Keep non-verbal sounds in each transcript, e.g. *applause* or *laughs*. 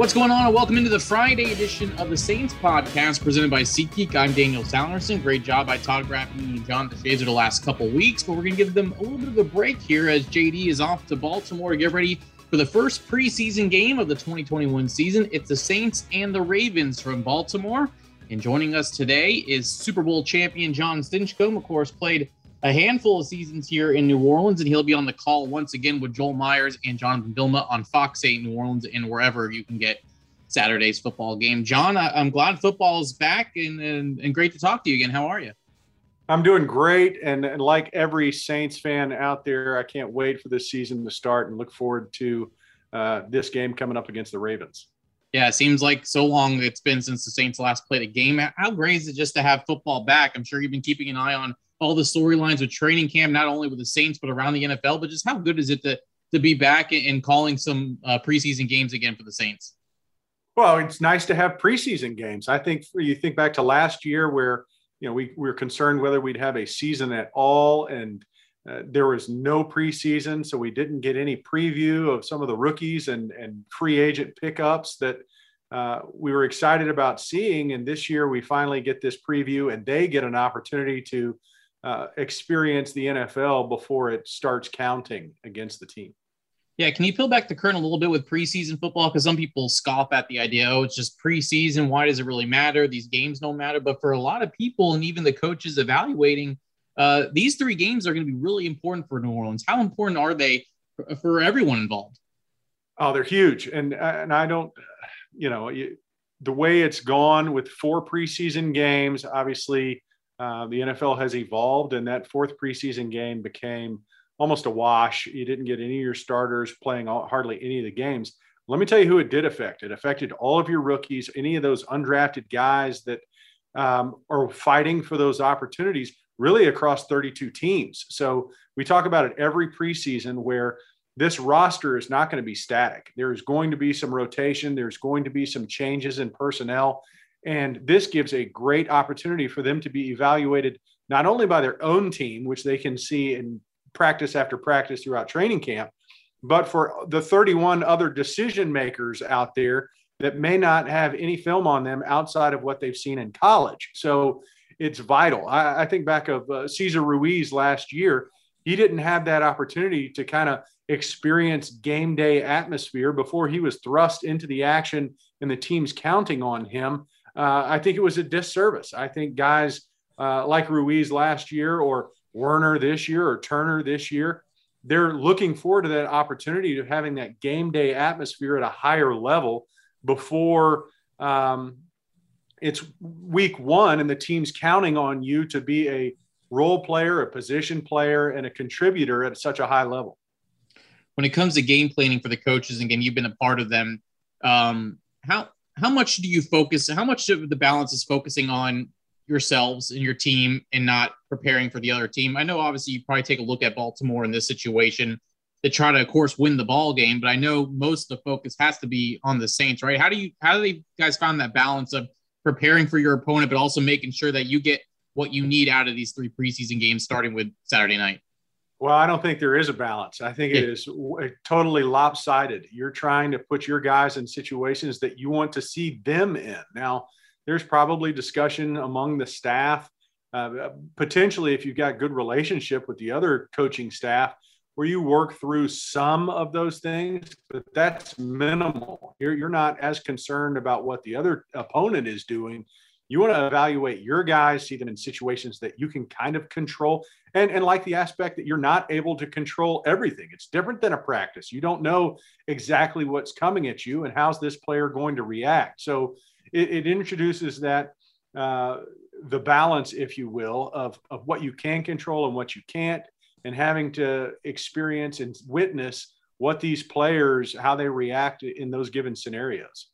What's going on? And welcome into the Friday edition of the Saints podcast presented by SeatGeek. I'm Daniel Sallerson. Great job by Todd Grafton and John DeShazier the last couple weeks, but we're going to give them a little bit of a break here as JD is off to Baltimore to get ready for the first preseason game of the 2021 season. It's the Saints and the Ravens from Baltimore. And joining us today is Super Bowl champion John Stinchcomb. Of course, played a handful of seasons here in New Orleans, and he'll be on the call once again with Joel Myers and Jonathan Vilma on Fox 8 New Orleans and wherever you can get Saturday's football game. John, I, am glad football is back and, and, and great to talk to you again. How are you? I'm doing great. And, and like every Saints fan out there, I can't wait for this season to start and look forward to uh, this game coming up against the Ravens. Yeah, it seems like so long it's been since the Saints last played a game. How great is it just to have football back? I'm sure you've been keeping an eye on all the storylines with training camp, not only with the Saints but around the NFL. But just how good is it to to be back and calling some uh, preseason games again for the Saints? Well, it's nice to have preseason games. I think you think back to last year where you know we, we were concerned whether we'd have a season at all, and uh, there was no preseason, so we didn't get any preview of some of the rookies and and free agent pickups that uh, we were excited about seeing. And this year we finally get this preview, and they get an opportunity to uh, experience the NFL before it starts counting against the team. Yeah, can you peel back the curtain a little bit with preseason football? Because some people scoff at the idea, oh, it's just preseason. Why does it really matter? These games don't matter. But for a lot of people and even the coaches evaluating, uh, these three games are going to be really important for New Orleans. How important are they for, for everyone involved? Oh, they're huge, and and I don't, you know, you, the way it's gone with four preseason games, obviously uh, the NFL has evolved, and that fourth preseason game became almost a wash. You didn't get any of your starters playing all, hardly any of the games. Let me tell you who it did affect. It affected all of your rookies, any of those undrafted guys that um, are fighting for those opportunities, really across 32 teams. So we talk about it every preseason where this roster is not going to be static. There's going to be some rotation, there's going to be some changes in personnel. And this gives a great opportunity for them to be evaluated not only by their own team, which they can see in practice after practice throughout training camp, but for the 31 other decision makers out there that may not have any film on them outside of what they've seen in college. So it's vital. I, I think back of uh, Cesar Ruiz last year, he didn't have that opportunity to kind of experience game day atmosphere before he was thrust into the action and the team's counting on him. Uh, I think it was a disservice. I think guys uh, like Ruiz last year or Werner this year or Turner this year, they're looking forward to that opportunity of having that game day atmosphere at a higher level before um, it's week one and the team's counting on you to be a role player, a position player, and a contributor at such a high level. When it comes to game planning for the coaches, and again, you've been a part of them. Um, how how much do you focus? How much of the balance is focusing on yourselves and your team and not preparing for the other team. I know obviously you probably take a look at Baltimore in this situation to try to, of course, win the ball game, but I know most of the focus has to be on the Saints, right? How do you how do you guys find that balance of preparing for your opponent, but also making sure that you get what you need out of these three preseason games, starting with Saturday night? Well, I don't think there is a balance. I think it is totally lopsided. You're trying to put your guys in situations that you want to see them in. Now, there's probably discussion among the staff, uh, potentially if you've got good relationship with the other coaching staff, where you work through some of those things, but that's minimal. You're, you're not as concerned about what the other opponent is doing. You want to evaluate your guys, see them in situations that you can kind of control. And, and like the aspect that you're not able to control everything. It's different than a practice. You don't know exactly what's coming at you and how's this player going to react. So it, it introduces that uh, the balance, if you will, of, of what you can control and what you can't, and having to experience and witness what these players, how they react in those given scenarios.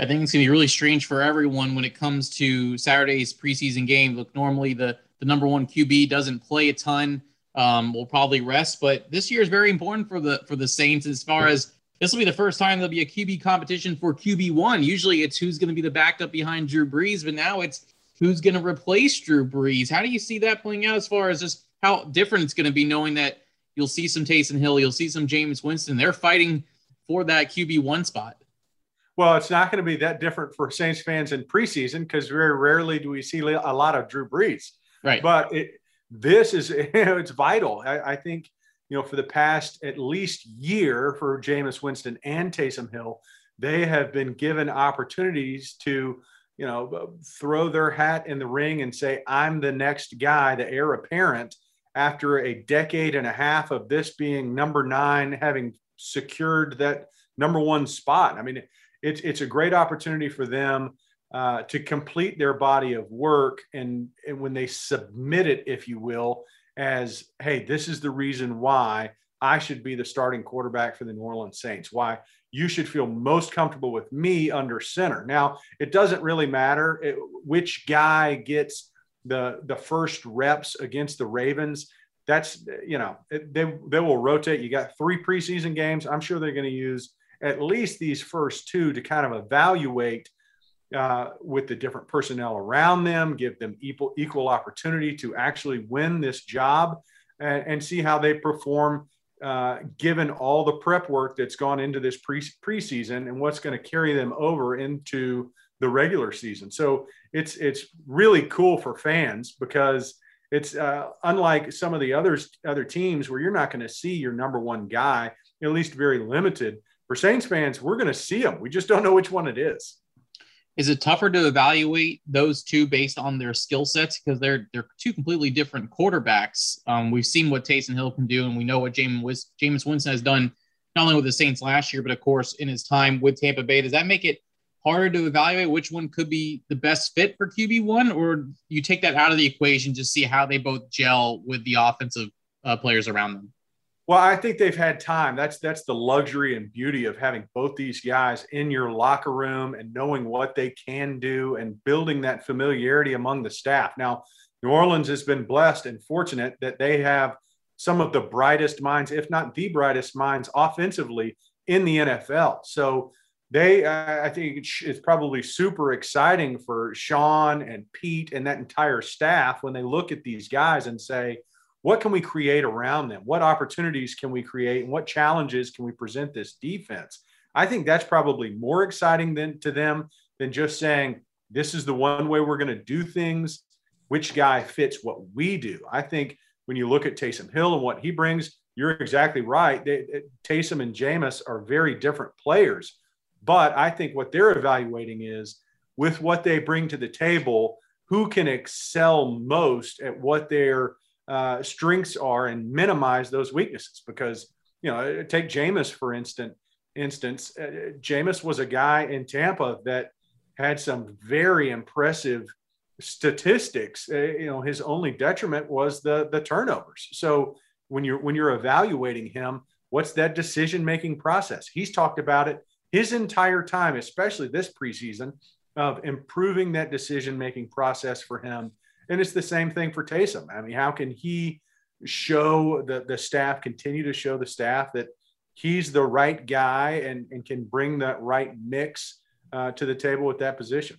I think it's going to be really strange for everyone when it comes to Saturday's preseason game. Look, normally the, the number one QB doesn't play a ton. Um, will probably rest, but this year is very important for the for the Saints as far as this will be the first time there'll be a QB competition for QB one. Usually it's who's going to be the backup behind Drew Brees, but now it's who's going to replace Drew Brees. How do you see that playing out as far as just how different it's going to be knowing that you'll see some Taysom Hill, you'll see some Jameis Winston. They're fighting for that QB one spot. Well, it's not going to be that different for Saints fans in preseason because very rarely do we see a lot of Drew Brees. Right. But it, this is *laughs* you know, it's vital. I, I, think you know for the past at least year for Jameis Winston and Taysom Hill, they have been given opportunities to you know throw their hat in the ring and say I'm the next guy, the heir apparent. After a decade and a half of this being number nine, having secured that number one spot, I mean it's it's a great opportunity for them uh, to complete their body of work and, and when they submit it, if you will, as hey, this is the reason why I should be the starting quarterback for the New Orleans Saints. Why you should feel most comfortable with me under center. Now, it doesn't really matter it, which guy gets the the first reps against the Ravens. That's you know they they will rotate. You got three preseason games. I'm sure they're going to use at least these first two to kind of evaluate uh, with the different personnel around them, give them equal, equal opportunity to actually win this job and, and see how they perform uh, given all the prep work that's gone into this pre- preseason and what's going to carry them over into the regular season. So it's it's really cool for fans because it's uh, unlike some of the others other teams where you're not going to see your number one guy, at least very limited for Saints fans, we're going to see them. We just don't know which one it is. Is it tougher to evaluate those two based on their skill sets because they're they're two completely different quarterbacks? Um, we've seen what Taysom Hill can do, and we know what James Jameis Winston has done not only with the Saints last year, but of course in his time with Tampa Bay. Does that make it harder to evaluate which one could be the best fit for QB one, or you take that out of the equation just see how they both gel with the offensive uh, players around them? Well, I think they've had time. That's that's the luxury and beauty of having both these guys in your locker room and knowing what they can do and building that familiarity among the staff. Now, New Orleans has been blessed and fortunate that they have some of the brightest minds, if not the brightest minds, offensively in the NFL. So they, I think it's probably super exciting for Sean and Pete and that entire staff when they look at these guys and say, what can we create around them? What opportunities can we create? And what challenges can we present this defense? I think that's probably more exciting than to them than just saying, this is the one way we're going to do things. Which guy fits what we do? I think when you look at Taysom Hill and what he brings, you're exactly right. They, Taysom and Jameis are very different players. But I think what they're evaluating is with what they bring to the table, who can excel most at what they're uh, strengths are and minimize those weaknesses. Because you know, take Jameis for instance. Instance, uh, Jameis was a guy in Tampa that had some very impressive statistics. Uh, you know, his only detriment was the the turnovers. So when you're when you're evaluating him, what's that decision making process? He's talked about it his entire time, especially this preseason, of improving that decision making process for him and it's the same thing for Taysom. I mean, how can he show the, the staff, continue to show the staff that he's the right guy and, and can bring that right mix uh, to the table with that position?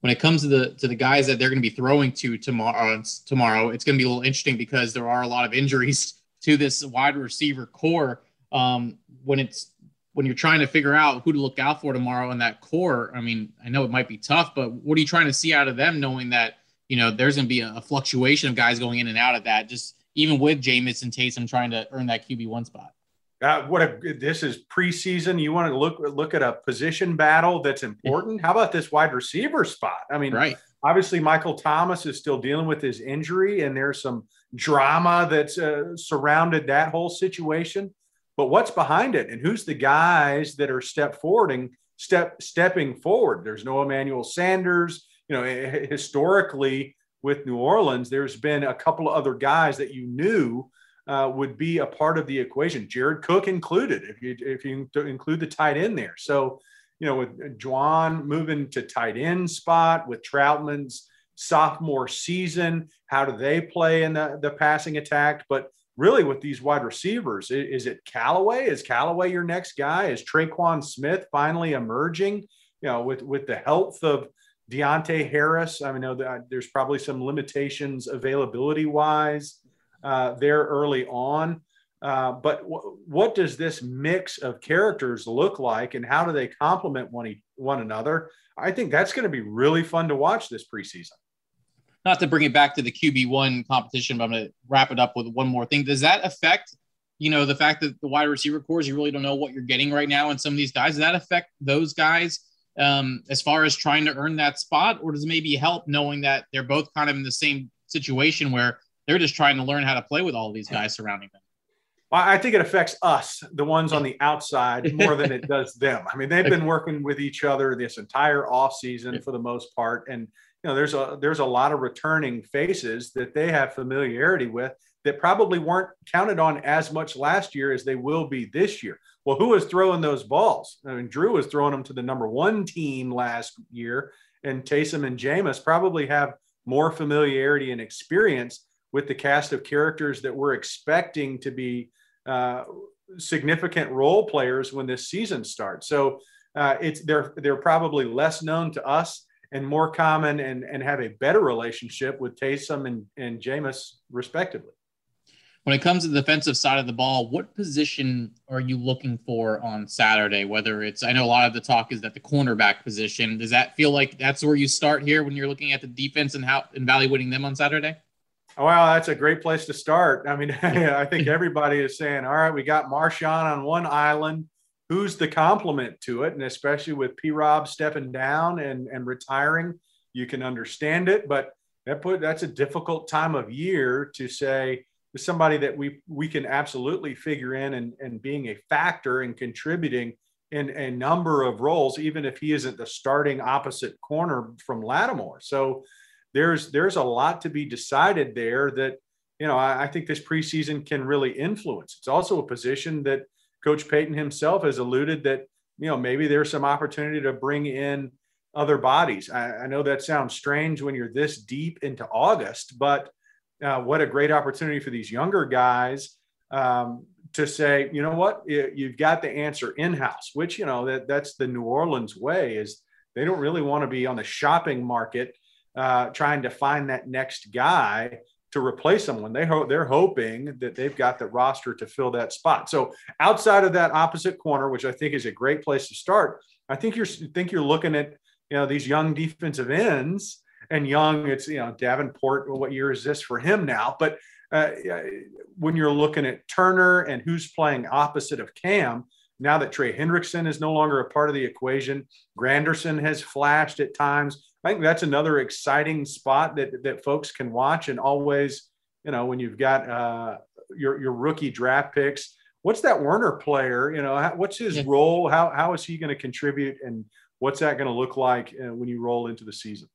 When it comes to the to the guys that they're going to be throwing to tomorrow, tomorrow it's going to be a little interesting because there are a lot of injuries *laughs* to this wide receiver core. Um, when it's when you're trying to figure out who to look out for tomorrow in that core, I mean, I know it might be tough, but what are you trying to see out of them, knowing that you know, there's going to be a, a, fluctuation of guys going in and out of that, just even with Jameis and Taysom trying to earn that QB one spot. Uh, what a, this is preseason. You want to look look at a position battle that's important. How about this wide receiver spot? I mean, right. Obviously, Michael Thomas is still dealing with his injury, and there's some drama that's uh, surrounded that whole situation. But what's behind it, and who's the guys that are step forwarding, step stepping forward? There's no Emmanuel Sanders you know, historically with New Orleans, there's been a couple of other guys that you knew uh, would be a part of the equation, Jared Cook included, if you if you include the tight end there. So, you know, with Juwan moving to tight end spot, with Trautman's sophomore season, how do they play in the, the passing attack? But really, with these wide receivers, is it Callaway? Is Callaway your next guy? Is Tre'Quan Smith finally emerging? You know, with with the health of Deonte Harris, I know that there's probably some limitations availability wise uh, there early on. Uh, but w- what does this mix of characters look like, and how do they complement one e- one another? I think that's going to be really fun to watch this preseason. Not to bring it back to the QB one competition, but I'm going to wrap it up with one more thing. Does that affect, you know, the fact that the wide receiver cores you really don't know what you're getting right now, and some of these guys does that affect those guys um, as far as trying to earn that spot, or does it maybe help knowing that they're both kind of in the same situation where they're just trying to learn how to play with all these guys surrounding them? Well, I think it affects us, the ones on the outside, *laughs* more than it does them. I mean, they've been working with each other this entire off season for the most part, and you know, there's a there's a lot of returning faces that they have familiarity with that probably weren't counted on as much last year as they will be this year. Well, who was throwing those balls? I mean, Drew was throwing them to the number one team last year, and Taysom and Jameis probably have more familiarity and experience with the cast of characters that we're expecting to be uh, significant role players when this season starts. So uh, it's they're they're probably less known to us and more common and and have a better relationship with Taysom and and Jameis respectively. When it comes to the defensive side of the ball, what position are you looking for on Saturday? Whether it's, I know a lot of the talk is that the cornerback position. Does that feel like that's where you start here when you're looking at the defense and how evaluating them on Saturday? Well, that's a great place to start. I mean, *laughs* *laughs* I think everybody is saying, all right, we got Marshon on one island. Who's the complement to it? And especially with P Rob stepping down and, and retiring, you can understand it. But that put that's a difficult time of year to say somebody that we we can absolutely figure in and, and being a factor and contributing in a number of roles, even if he isn't the starting opposite corner from Lattimore. So there's there's a lot to be decided there that you know I, I, think this preseason can really influence. It's also a position that Coach Payton himself has alluded that you know maybe there's some opportunity to bring in other bodies. I, I know that sounds strange when you're this deep into August, but uh, what a great opportunity for these younger guys um, to say, you know what, you've got the answer in house, which you know that that's the New Orleans way is they don't really want to be on the shopping market uh, trying to find that next guy to replace someone. They hope they're hoping that they've got the roster to fill that spot. So outside of that opposite corner, which I think is a great place to start, I think you're think you're looking at you know these young defensive ends and young. It's you know Davenport. What year is this for him now? But uh, when you're looking at Turner and who's playing opposite of Cam, now that Trey Hendrickson is no longer a part of the equation, Granderson has flashed at times. I think that's another exciting spot that that folks can watch and always, you know, when you've got uh, your your rookie draft picks, what's that Werner player? You know, how, what's his yeah. role? How how is he going to contribute, and what's that going to look like uh, when you roll into the season?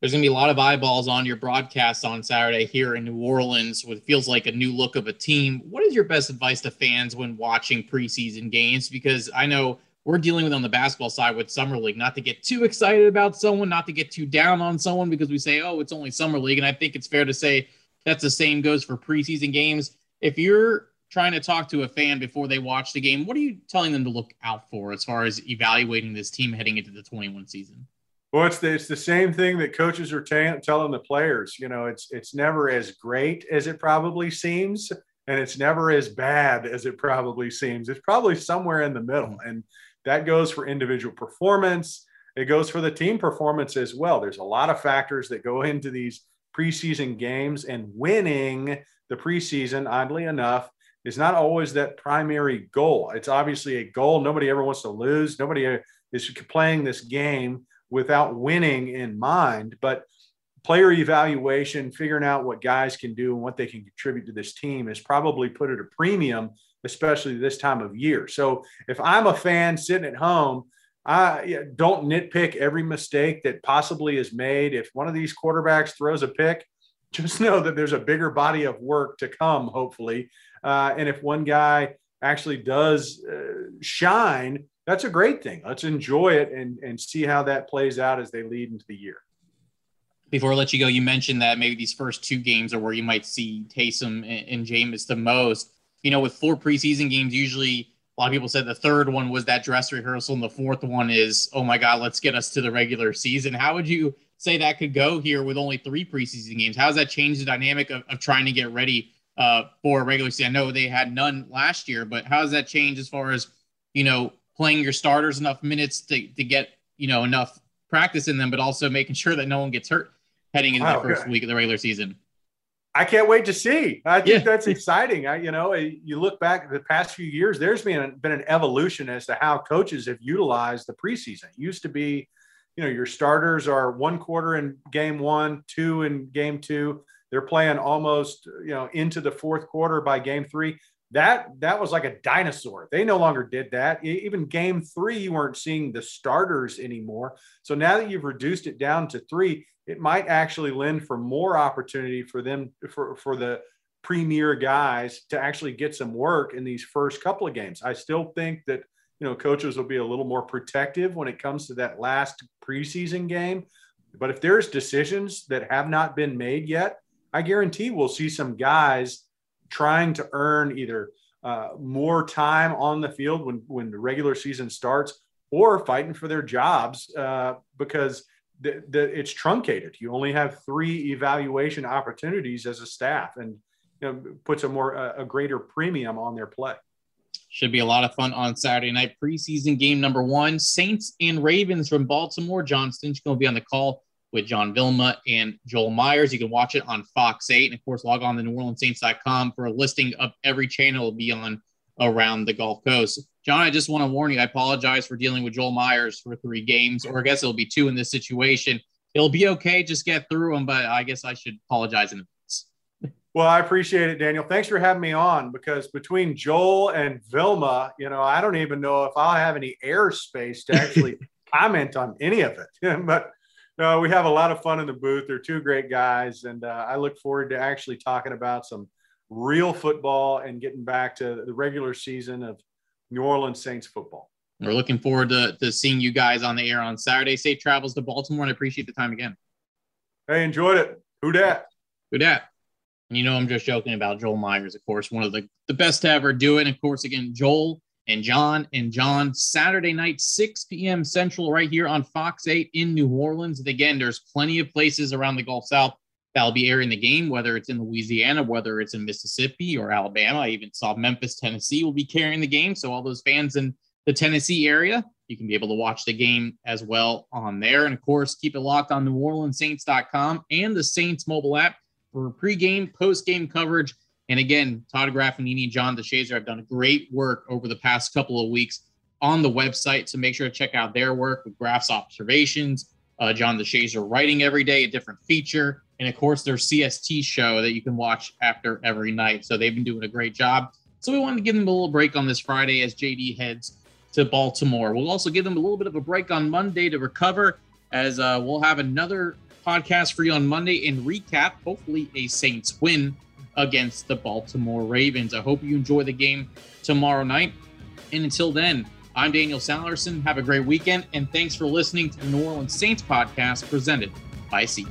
There's going to be a lot of eyeballs on your broadcast on Saturday here in New Orleans. What feels like a new look of a team. What is your best advice to fans when watching preseason games? Because I know we're dealing with on the basketball side with summer league not to get too excited about someone not to get too down on someone because we say oh it's only summer league and i think it's fair to say that's the same goes for preseason games if you're trying to talk to a fan before they watch the game what are you telling them to look out for as far as evaluating this team heading into the 21 season well, it's the, it's the same thing that coaches are t- telling the players. You know, it's it's never as great as it probably seems, and it's never as bad as it probably seems. It's probably somewhere in the middle. Mm-hmm. And that goes for individual performance. It goes for the team performance as well. There's a lot of factors that go into these preseason games, and winning the preseason, oddly enough, is not always that primary goal. It's obviously a goal. Nobody ever wants to lose. Nobody is playing this game without winning in mind. But player evaluation, figuring out what guys can do and what they can contribute to this team is probably put at a premium especially this time of year. So if I'm a fan sitting at home, I don't nitpick every mistake that possibly is made. If one of these quarterbacks throws a pick, *laughs* just know that there's a bigger body of work to come, hopefully. Uh, and if one guy actually does uh, shine, that's a great thing. Let's enjoy it and, and see how that plays out as they lead into the year. Before I let you go, you mentioned that maybe these first two games are where you might see Taysom and, and Jameis the most you know, with four preseason games, usually a lot of people said the third one was that dress rehearsal, and the fourth one is, oh my God, let's get us to the regular season. How would you say that could go here with only three preseason games? How does that change the dynamic of, of trying to get ready uh, for regular season. I know they had none last year, but how does that change as far as you know playing your starters enough minutes to to get you know enough practice in them, but also making sure that no one gets hurt heading into wow, the oh, first week of the regular season? I can't wait to see. I think yeah. that's exciting. I, you know, you look back the past few years, there's been been an evolution as to how coaches have utilized the preseason. It used to be, you know, your starters are one quarter in game one, two in game two. They're playing almost, you know, into the fourth quarter by game three. That that was like a dinosaur. They no longer did that. Even game three, you weren't seeing the starters anymore. So now that you've reduced it down to three, it might actually lend for more opportunity for them for, for the premier guys to actually get some work in these first couple of games. I still think that you know coaches will be a little more protective when it comes to that last preseason game. But if there's decisions that have not been made yet, I guarantee we'll see some guys trying to earn either uh, more time on the field when when the regular season starts or fighting for their jobs uh, because the, the, it's truncated. You only have three evaluation opportunities as a staff, and you know, puts a more a, a greater premium on their play. Should be a lot of fun on Saturday night. Preseason game number one: Saints and Ravens from Baltimore. John Stinch going to be on the call with John Vilma and Joel Myers. You can watch it on Fox 8. And of course, log on to NewOrleansSaints.com for a listing of every channel will be on around the Gulf Coast. John, I just want to warn you, I apologize for dealing with Joel Myers for three games, or I guess it'll be two in this situation. It'll be okay, just get through them, but I guess I should apologize in advance. Well, I appreciate it, Daniel. Thanks for having me on because between Joel and Vilma, you know, I don't even know if I'll have any airspace to actually *laughs* comment on any of it. *laughs* but no, we have a lot of fun in the booth. They're two great guys, and uh, I look forward to actually talking about some real football and getting back to the regular season of New Orleans Saints football. We're looking forward to, to seeing you guys on the air on Saturday. Safe travels to Baltimore, and I appreciate the time again. Hey, enjoyed it. Who dat? Who dat? And you know, I'm just joking about Joel Myers, of course, one of the, the best to ever do it. And of course, again, Joel and John and John, Saturday night, 6 p.m. Central, right here on Fox 8 in New Orleans. And again, there's plenty of places around the Gulf South that'll be airing the game, whether it's in Louisiana, whether it's in Mississippi or Alabama. I even saw Memphis, Tennessee will be carrying the game. So all those fans in the Tennessee area, you can be able to watch the game as well on there. And of course, keep it locked on NewOrleansSaints.com and the Saints mobile app for pregame, postgame coverage. And again, Todd Graffagnini and John DeShazier have done great work over the past couple of weeks on the website. So make sure to check out their work with Graff's observations. Uh, John DeShazier writing every day, a different feature and of course their CST show that you can watch after every night. So they've been doing a great job. So we wanted to give them a little break on this Friday as JD heads to Baltimore. We'll also give them a little bit of a break on Monday to recover, as uh, we'll have another podcast for you on Monday and recap, hopefully a Saints win against the Baltimore Ravens. I hope you enjoy the game tomorrow night. And until then, I'm Daniel Sallerson. Have a great weekend, and thanks for listening to the New Orleans Saints podcast presented by Seat.